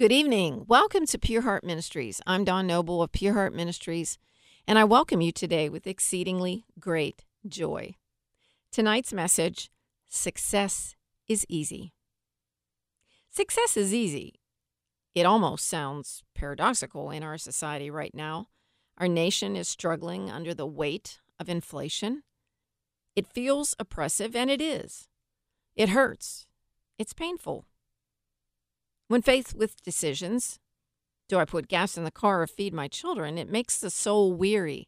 Good evening. Welcome to Pure Heart Ministries. I'm Dawn Noble of Pure Heart Ministries, and I welcome you today with exceedingly great joy. Tonight's message Success is Easy. Success is easy. It almost sounds paradoxical in our society right now. Our nation is struggling under the weight of inflation. It feels oppressive, and it is. It hurts. It's painful. When faced with decisions, do I put gas in the car or feed my children? It makes the soul weary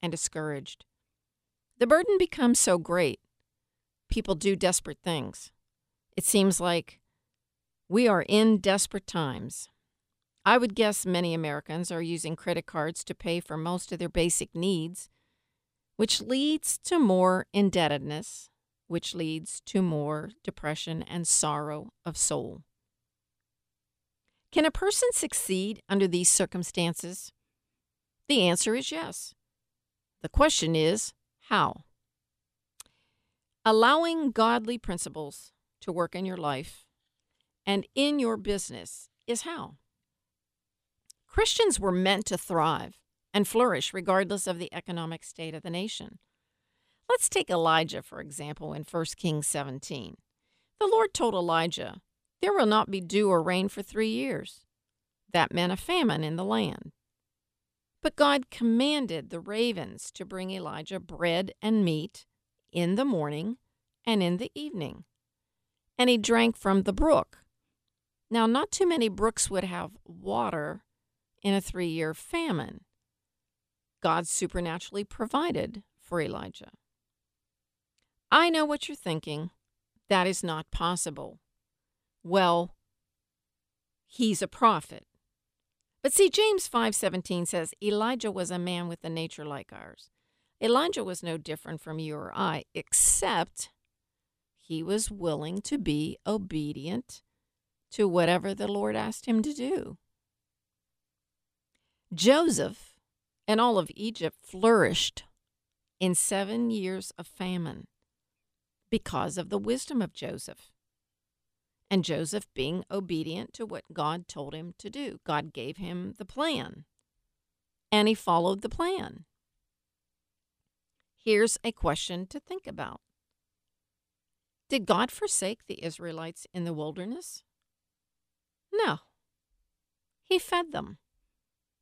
and discouraged. The burden becomes so great, people do desperate things. It seems like we are in desperate times. I would guess many Americans are using credit cards to pay for most of their basic needs, which leads to more indebtedness, which leads to more depression and sorrow of soul. Can a person succeed under these circumstances? The answer is yes. The question is how? Allowing godly principles to work in your life and in your business is how. Christians were meant to thrive and flourish regardless of the economic state of the nation. Let's take Elijah, for example, in 1 Kings 17. The Lord told Elijah, there will not be dew or rain for three years. That meant a famine in the land. But God commanded the ravens to bring Elijah bread and meat in the morning and in the evening. And he drank from the brook. Now, not too many brooks would have water in a three year famine. God supernaturally provided for Elijah. I know what you're thinking. That is not possible well, he's a prophet. But see, James 5:17 says Elijah was a man with a nature like ours. Elijah was no different from you or I, except he was willing to be obedient to whatever the Lord asked him to do. Joseph and all of Egypt flourished in seven years of famine because of the wisdom of Joseph and Joseph being obedient to what God told him to do. God gave him the plan, and he followed the plan. Here's a question to think about Did God forsake the Israelites in the wilderness? No. He fed them.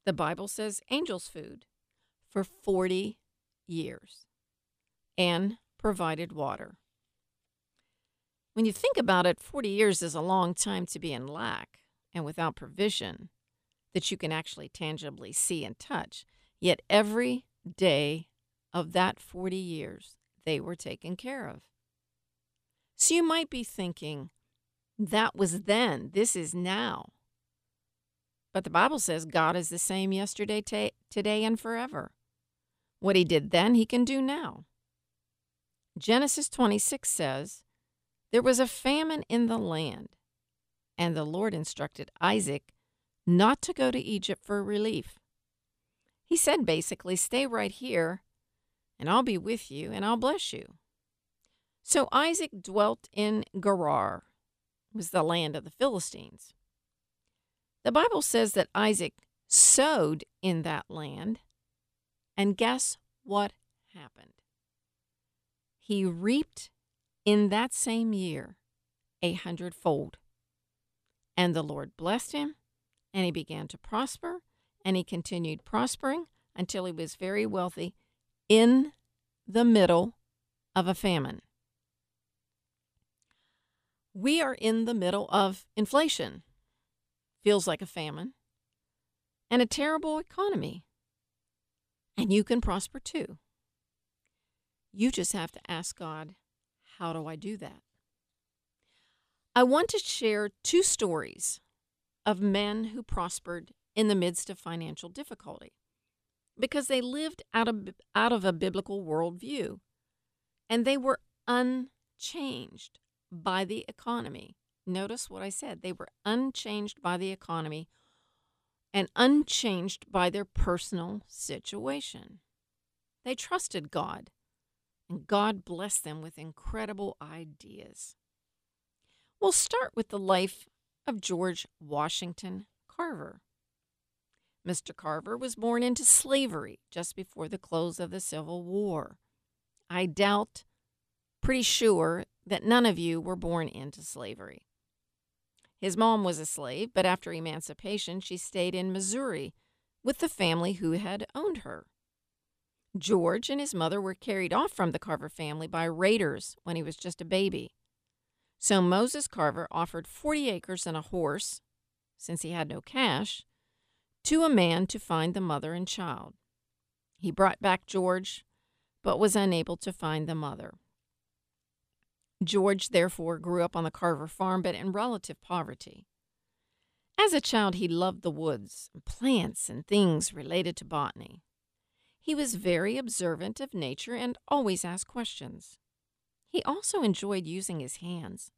The Bible says angels' food for 40 years and provided water. When you think about it, 40 years is a long time to be in lack and without provision that you can actually tangibly see and touch. Yet every day of that 40 years, they were taken care of. So you might be thinking, that was then, this is now. But the Bible says God is the same yesterday, t- today, and forever. What he did then, he can do now. Genesis 26 says, there was a famine in the land, and the Lord instructed Isaac not to go to Egypt for relief. He said basically, Stay right here, and I'll be with you, and I'll bless you. So Isaac dwelt in Gerar, was the land of the Philistines. The Bible says that Isaac sowed in that land, and guess what happened? He reaped in that same year a hundredfold. And the Lord blessed him, and he began to prosper, and he continued prospering until he was very wealthy in the middle of a famine. We are in the middle of inflation, feels like a famine, and a terrible economy. And you can prosper too. You just have to ask God how do I do that? I want to share two stories of men who prospered in the midst of financial difficulty because they lived out of, out of a biblical worldview and they were unchanged by the economy. Notice what I said. They were unchanged by the economy and unchanged by their personal situation. They trusted God and God blessed them with incredible ideas. We'll start with the life of George Washington Carver. Mr. Carver was born into slavery just before the close of the Civil War. I doubt, pretty sure, that none of you were born into slavery. His mom was a slave, but after emancipation, she stayed in Missouri with the family who had owned her. George and his mother were carried off from the Carver family by raiders when he was just a baby. So Moses Carver offered 40 acres and a horse, since he had no cash, to a man to find the mother and child. He brought back George, but was unable to find the mother. George, therefore, grew up on the Carver farm, but in relative poverty. As a child, he loved the woods, plants, and things related to botany. He was very observant of nature and always asked questions. He also enjoyed using his hands.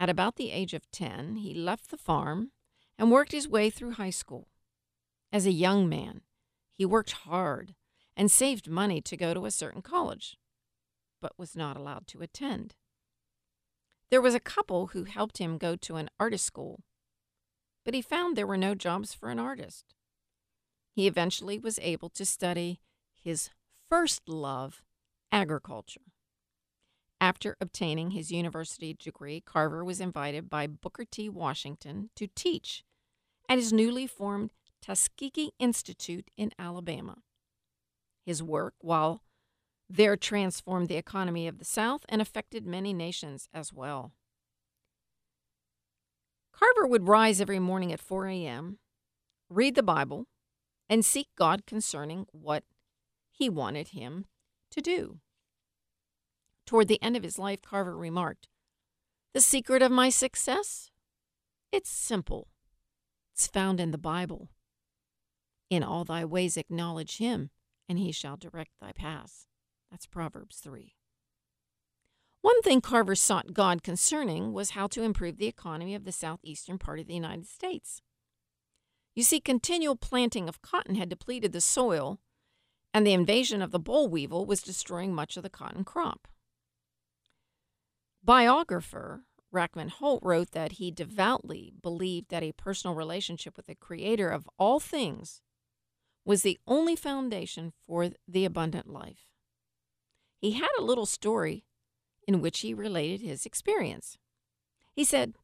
At about the age of 10, he left the farm and worked his way through high school. As a young man, he worked hard and saved money to go to a certain college, but was not allowed to attend. There was a couple who helped him go to an artist school, but he found there were no jobs for an artist. He eventually was able to study his first love, agriculture. After obtaining his university degree, Carver was invited by Booker T. Washington to teach at his newly formed Tuskegee Institute in Alabama. His work, while there, transformed the economy of the South and affected many nations as well. Carver would rise every morning at 4 a.m., read the Bible, and seek God concerning what he wanted him to do. Toward the end of his life, Carver remarked, The secret of my success? It's simple. It's found in the Bible. In all thy ways acknowledge him, and he shall direct thy paths. That's Proverbs 3. One thing Carver sought God concerning was how to improve the economy of the southeastern part of the United States. You see, continual planting of cotton had depleted the soil, and the invasion of the boll weevil was destroying much of the cotton crop. Biographer Rackham Holt wrote that he devoutly believed that a personal relationship with the Creator of all things was the only foundation for the abundant life. He had a little story in which he related his experience. He said,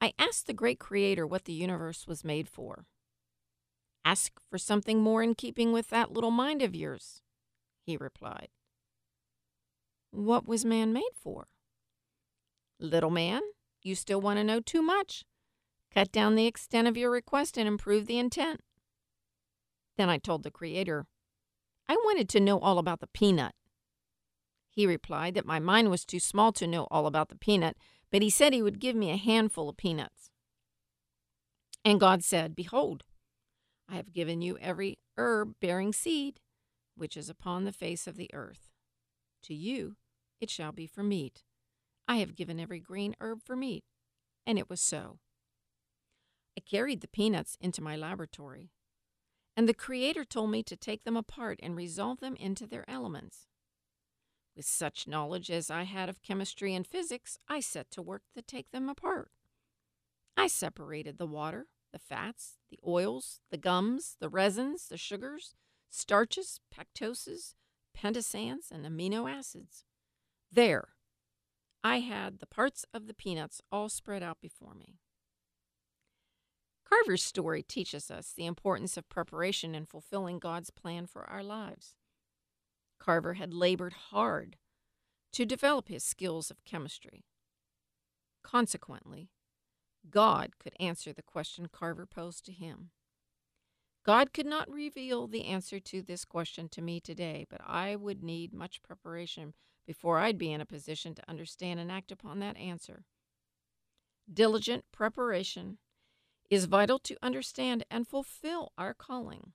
I asked the great Creator what the universe was made for. Ask for something more in keeping with that little mind of yours, he replied. What was man made for? Little man, you still want to know too much. Cut down the extent of your request and improve the intent. Then I told the Creator, I wanted to know all about the peanut. He replied that my mind was too small to know all about the peanut, but he said he would give me a handful of peanuts. And God said, Behold, I have given you every herb bearing seed which is upon the face of the earth. To you it shall be for meat. I have given every green herb for meat. And it was so. I carried the peanuts into my laboratory and the Creator told me to take them apart and resolve them into their elements. With such knowledge as I had of chemistry and physics, I set to work to take them apart. I separated the water, the fats, the oils, the gums, the resins, the sugars, starches, pectoses, pentosans, and amino acids. There, I had the parts of the peanuts all spread out before me. Carver's story teaches us the importance of preparation in fulfilling God's plan for our lives. Carver had labored hard to develop his skills of chemistry. Consequently, God could answer the question Carver posed to him. God could not reveal the answer to this question to me today, but I would need much preparation before I'd be in a position to understand and act upon that answer. Diligent preparation is vital to understand and fulfill our calling.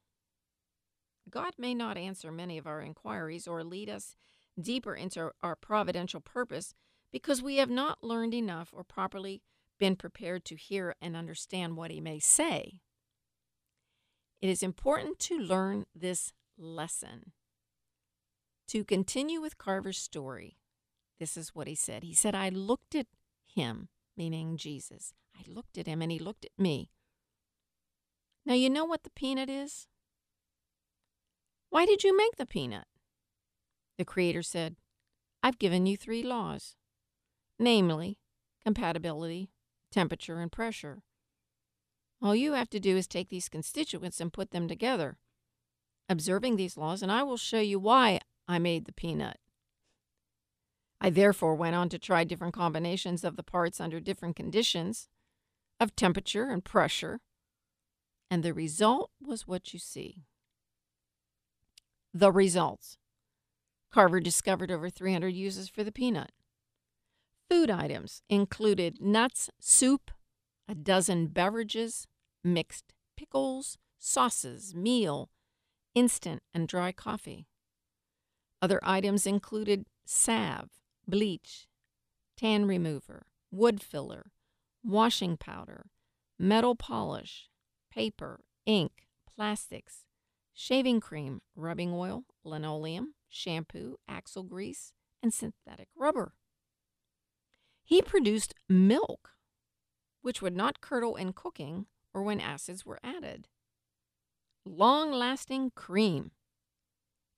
God may not answer many of our inquiries or lead us deeper into our providential purpose because we have not learned enough or properly been prepared to hear and understand what He may say. It is important to learn this lesson. To continue with Carver's story, this is what he said. He said, I looked at him, meaning Jesus. I looked at him and he looked at me. Now, you know what the peanut is? Why did you make the peanut? The Creator said, I've given you three laws, namely compatibility, temperature, and pressure. All you have to do is take these constituents and put them together, observing these laws, and I will show you why I made the peanut. I therefore went on to try different combinations of the parts under different conditions of temperature and pressure, and the result was what you see. The results. Carver discovered over 300 uses for the peanut. Food items included nuts, soup, a dozen beverages, mixed pickles, sauces, meal, instant and dry coffee. Other items included salve, bleach, tan remover, wood filler, washing powder, metal polish, paper, ink, plastics, shaving cream, rubbing oil, linoleum, shampoo, axle grease, and synthetic rubber. He produced milk, which would not curdle in cooking or when acids were added, long lasting cream,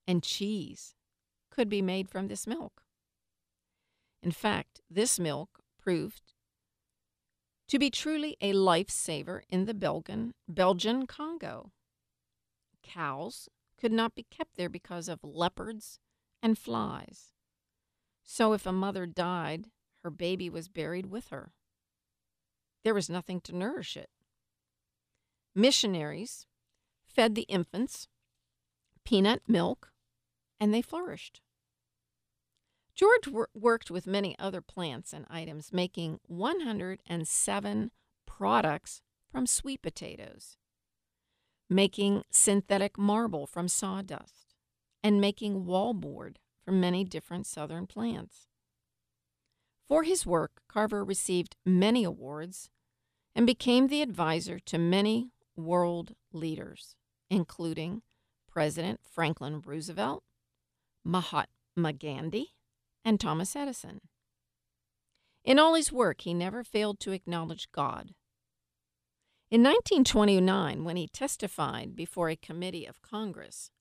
and cheese could be made from this milk. In fact, this milk proved to be truly a lifesaver in the Belgian, Belgian Congo. Cows could not be kept there because of leopards and flies. So if a mother died, her baby was buried with her. There was nothing to nourish it. Missionaries fed the infants peanut milk, and they flourished. George wor- worked with many other plants and items, making 107 products from sweet potatoes, making synthetic marble from sawdust, and making wallboard from many different southern plants. For his work, Carver received many awards and became the advisor to many world leaders, including President Franklin Roosevelt, Mahatma Gandhi, and Thomas Edison. In all his work, he never failed to acknowledge God. In 1929, when he testified before a committee of Congress,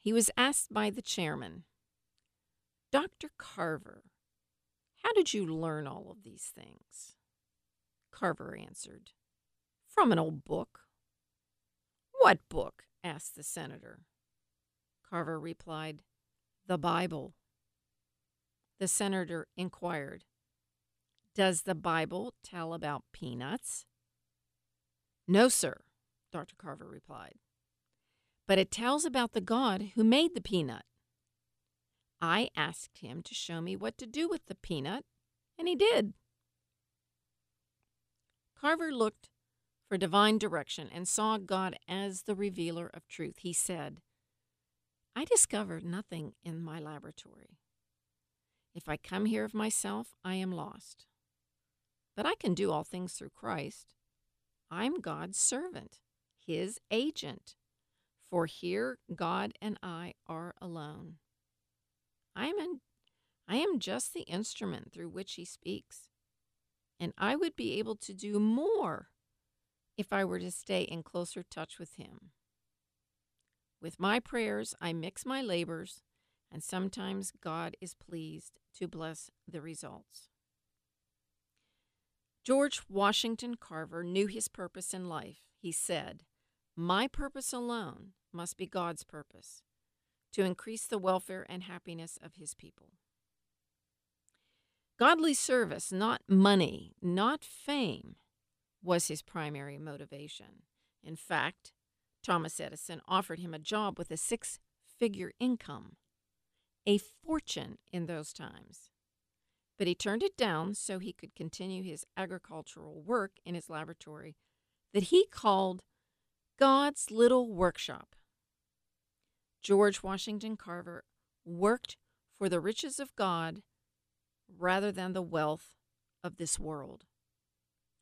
he was asked by the chairman, Dr. Carver, how did you learn all of these things? Carver answered, From an old book. What book? asked the senator. Carver replied, The Bible. The senator inquired, Does the Bible tell about peanuts? No, sir, Dr. Carver replied. But it tells about the God who made the peanut. I asked him to show me what to do with the peanut, and he did. Carver looked for divine direction and saw God as the revealer of truth. He said, I discovered nothing in my laboratory. If I come here of myself, I am lost. But I can do all things through Christ. I'm God's servant, his agent. For here God and I are alone. I am, I am just the instrument through which he speaks. And I would be able to do more if I were to stay in closer touch with him. With my prayers, I mix my labors and sometimes God is pleased to bless the results. George Washington Carver knew his purpose in life. He said, My purpose alone must be God's purpose to increase the welfare and happiness of his people. Godly service, not money, not fame, was his primary motivation. In fact, Thomas Edison offered him a job with a six figure income a fortune in those times. But he turned it down so he could continue his agricultural work in his laboratory that he called God's Little Workshop. George Washington Carver worked for the riches of God rather than the wealth of this world.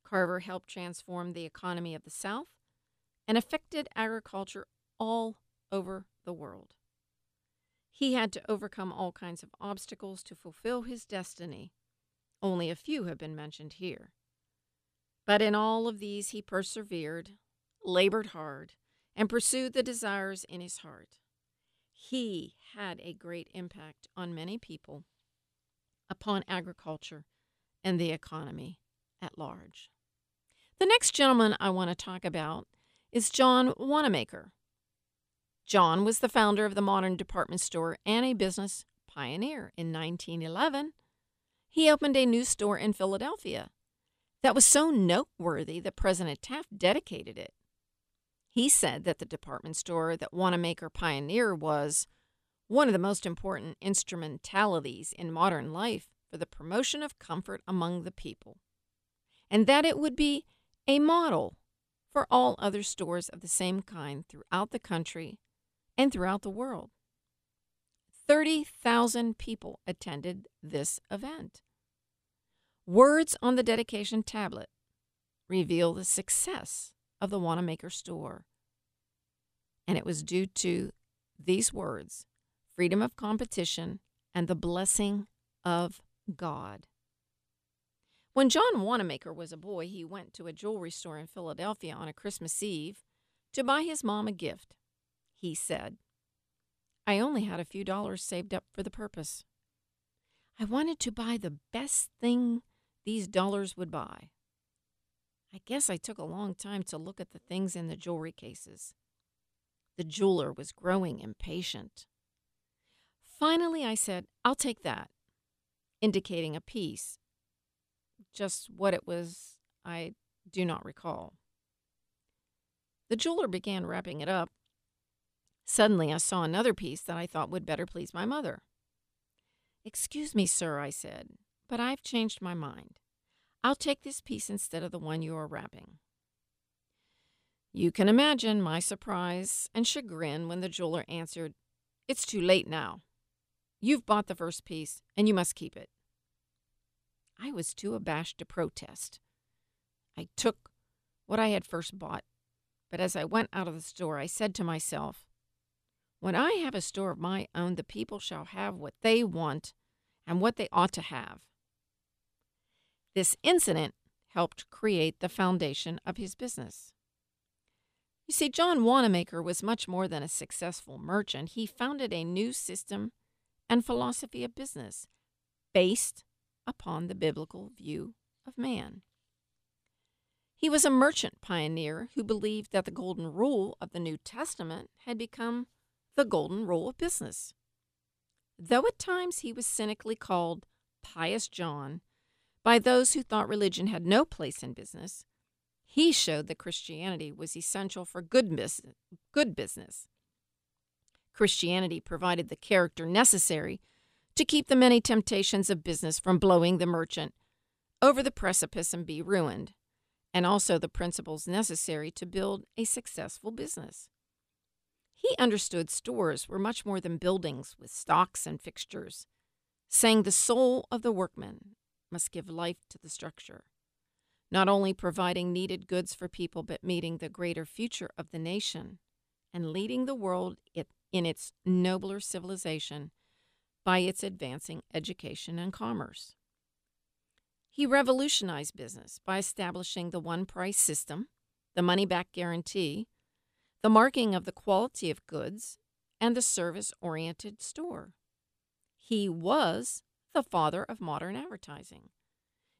Carver helped transform the economy of the South and affected agriculture all over the world. He had to overcome all kinds of obstacles to fulfill his destiny. Only a few have been mentioned here. But in all of these, he persevered, labored hard, and pursued the desires in his heart. He had a great impact on many people, upon agriculture, and the economy at large. The next gentleman I want to talk about is John Wanamaker. John was the founder of the modern department store and a business pioneer. In 1911, he opened a new store in Philadelphia that was so noteworthy that President Taft dedicated it. He said that the department store that Wanamaker Pioneer was one of the most important instrumentalities in modern life for the promotion of comfort among the people, and that it would be a model for all other stores of the same kind throughout the country and throughout the world. 30,000 people attended this event. Words on the dedication tablet reveal the success of the Wanamaker store. And it was due to these words freedom of competition and the blessing of God. When John Wanamaker was a boy, he went to a jewelry store in Philadelphia on a Christmas Eve to buy his mom a gift. He said, I only had a few dollars saved up for the purpose. I wanted to buy the best thing these dollars would buy. I guess I took a long time to look at the things in the jewelry cases. The jeweler was growing impatient. Finally, I said, I'll take that, indicating a piece. Just what it was, I do not recall. The jeweler began wrapping it up. Suddenly, I saw another piece that I thought would better please my mother. Excuse me, sir, I said but I've changed my mind. I'll take this piece instead of the one you are wrapping. You can imagine my surprise and chagrin when the jeweler answered, It's too late now. You've bought the first piece, and you must keep it. I was too abashed to protest. I took what I had first bought, but as I went out of the store, I said to myself, When I have a store of my own, the people shall have what they want and what they ought to have. This incident helped create the foundation of his business. You see, John Wanamaker was much more than a successful merchant. He founded a new system and philosophy of business based upon the biblical view of man. He was a merchant pioneer who believed that the golden rule of the New Testament had become the golden rule of business. Though at times he was cynically called Pious John, by those who thought religion had no place in business, he showed that Christianity was essential for good, business, good business. Christianity provided the character necessary to keep the many temptations of business from blowing the merchant over the precipice and be ruined, and also the principles necessary to build a successful business. He understood stores were much more than buildings with stocks and fixtures, saying the soul of the workman must give life to the structure, not only providing needed goods for people, but meeting the greater future of the nation and leading the world in its nobler civilization by its advancing education and commerce. He revolutionized business by establishing the one price system, the money back guarantee, the marking of the quality of goods, and the service oriented store. He was the father of modern advertising,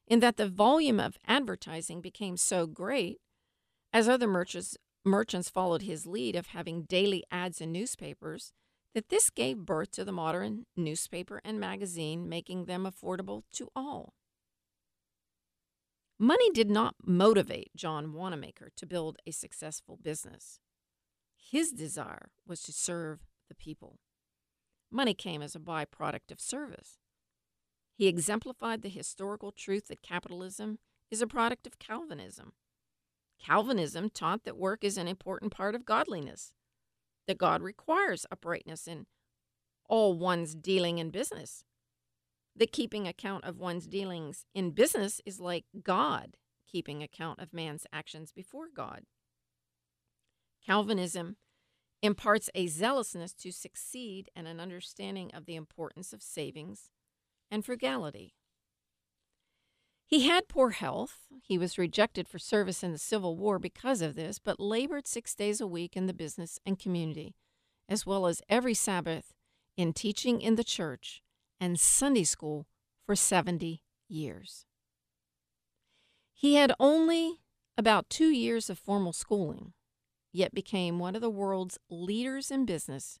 in that the volume of advertising became so great as other merchants, merchants followed his lead of having daily ads in newspapers that this gave birth to the modern newspaper and magazine, making them affordable to all. Money did not motivate John Wanamaker to build a successful business. His desire was to serve the people. Money came as a byproduct of service. He exemplified the historical truth that capitalism is a product of Calvinism. Calvinism taught that work is an important part of godliness, that God requires uprightness in all one's dealing in business, that keeping account of one's dealings in business is like God keeping account of man's actions before God. Calvinism imparts a zealousness to succeed and an understanding of the importance of savings and frugality. He had poor health. He was rejected for service in the Civil War because of this, but labored six days a week in the business and community, as well as every Sabbath in teaching in the church and Sunday school for 70 years. He had only about two years of formal schooling, yet became one of the world's leaders in business,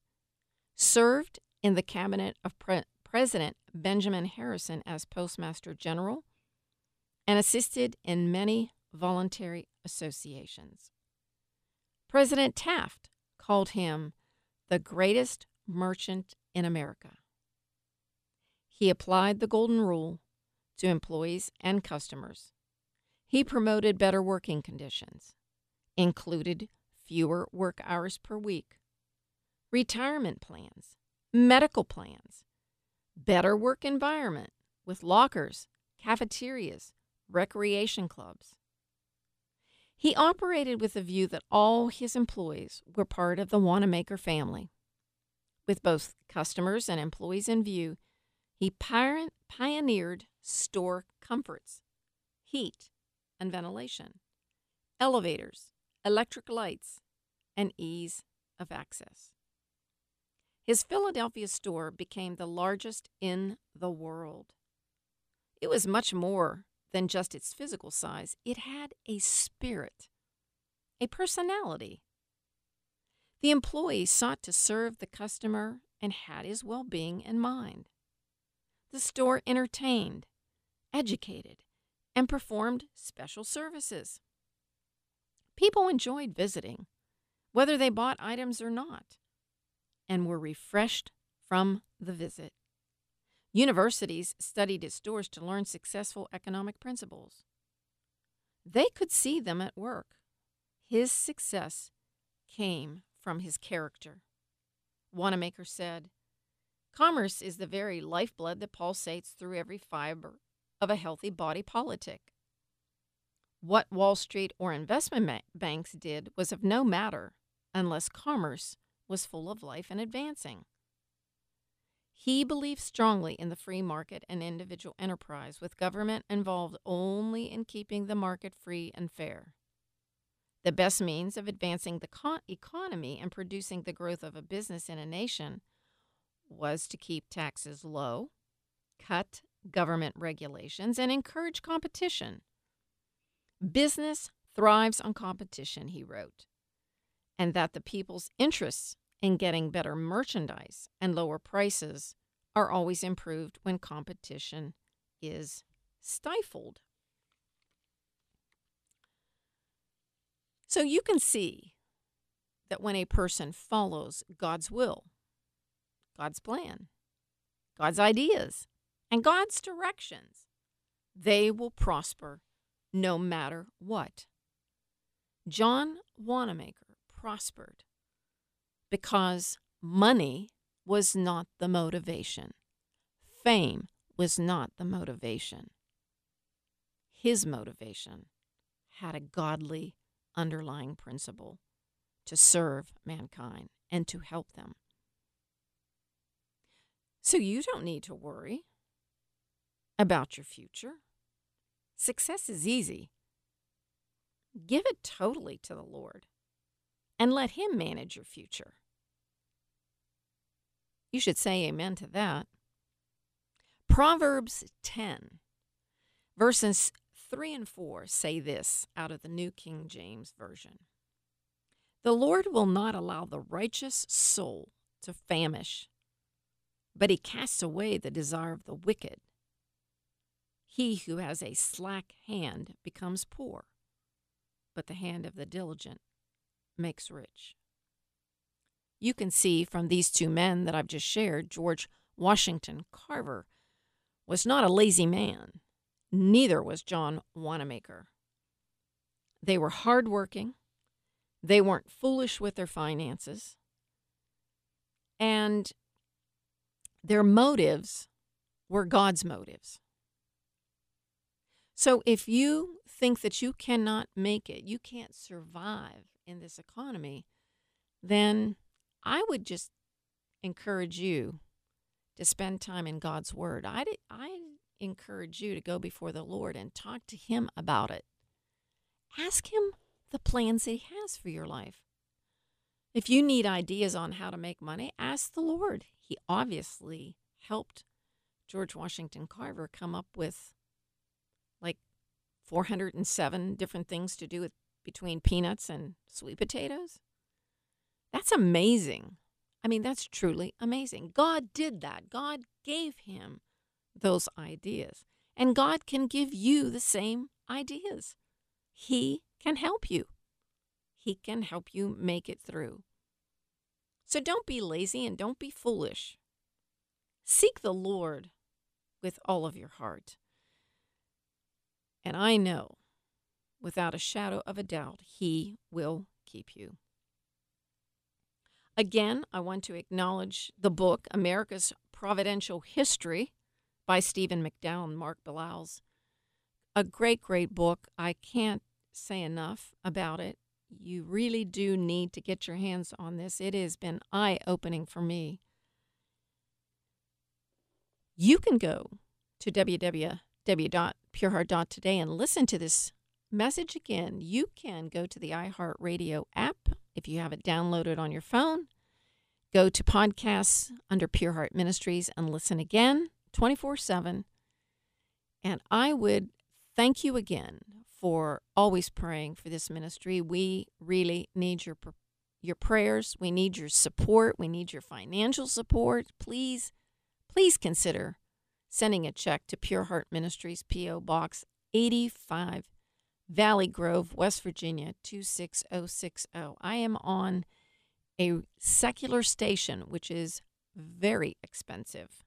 served in the cabinet of Pre- President Benjamin Harrison as Postmaster General, and assisted in many voluntary associations. President Taft called him the greatest merchant in America. He applied the Golden Rule to employees and customers. He promoted better working conditions, included fewer work hours per week, retirement plans, medical plans, better work environment with lockers, cafeterias, recreation clubs. He operated with the view that all his employees were part of the Wanamaker family. With both customers and employees in view, he pioneered store comforts, heat and ventilation, elevators, electric lights, and ease of access. His Philadelphia store became the largest in the world. It was much more than just its physical size, it had a spirit, a personality. The employee sought to serve the customer and had his well being in mind. The store entertained, educated, and performed special services. People enjoyed visiting, whether they bought items or not and were refreshed from the visit. Universities studied its stores to learn successful economic principles. They could see them at work. His success came from his character. Wanamaker said, Commerce is the very lifeblood that pulsates through every fiber of a healthy body politic. What Wall Street or investment banks did was of no matter unless commerce was full of life and advancing. He believed strongly in the free market and individual enterprise, with government involved only in keeping the market free and fair. The best means of advancing the co- economy and producing the growth of a business in a nation was to keep taxes low, cut government regulations, and encourage competition. Business thrives on competition, he wrote and that the people's interests in getting better merchandise and lower prices are always improved when competition is stifled. So you can see that when a person follows God's will, God's plan, God's ideas, and God's directions, they will prosper no matter what. John Wanamaker prospered because money was not the motivation, fame was not the motivation. His motivation had a godly underlying principle to serve mankind and to help them. So you don't need to worry about your future. Success is easy. Give it totally to the Lord and let Him manage your future. You should say amen to that. Proverbs 10, verses 3 and 4 say this out of the New King James Version The Lord will not allow the righteous soul to famish, but He casts away the desire of the wicked. He who has a slack hand becomes poor, but the hand of the diligent makes rich. You can see from these two men that I've just shared, George Washington Carver was not a lazy man. Neither was John Wanamaker. They were hardworking. They weren't foolish with their finances. And their motives were God's motives. So if you think that you cannot make it, you can't survive in this economy, then I would just encourage you to spend time in God's Word. I, I encourage you to go before the Lord and talk to Him about it. Ask Him the plans that He has for your life. If you need ideas on how to make money, ask the Lord. He obviously helped George Washington Carver come up with like 407 different things to do with between peanuts and sweet potatoes. That's amazing. I mean, that's truly amazing. God did that. God gave him those ideas. And God can give you the same ideas. He can help you. He can help you make it through. So don't be lazy and don't be foolish. Seek the Lord with all of your heart. And I know, without a shadow of a doubt, He will keep you. Again, I want to acknowledge the book, America's Providential History by Stephen McDowell and Mark Beliles. A great, great book. I can't say enough about it. You really do need to get your hands on this. It has been eye opening for me. You can go to www.pureheart.today and listen to this message again. You can go to the iHeartRadio app if you have it downloaded on your phone. Go to podcasts under Pure Heart Ministries and listen again 24 7. And I would thank you again for always praying for this ministry. We really need your your prayers. We need your support. We need your financial support. Please please consider sending a check to Pure Heart Ministries, P.O. Box 85, Valley Grove, West Virginia 26060. I am on a secular station, which is very expensive.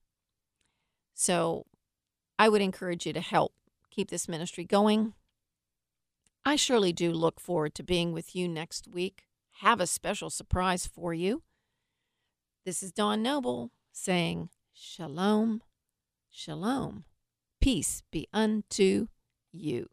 So I would encourage you to help keep this ministry going. I surely do look forward to being with you next week. Have a special surprise for you. This is Dawn Noble saying, Shalom, Shalom. Peace be unto you.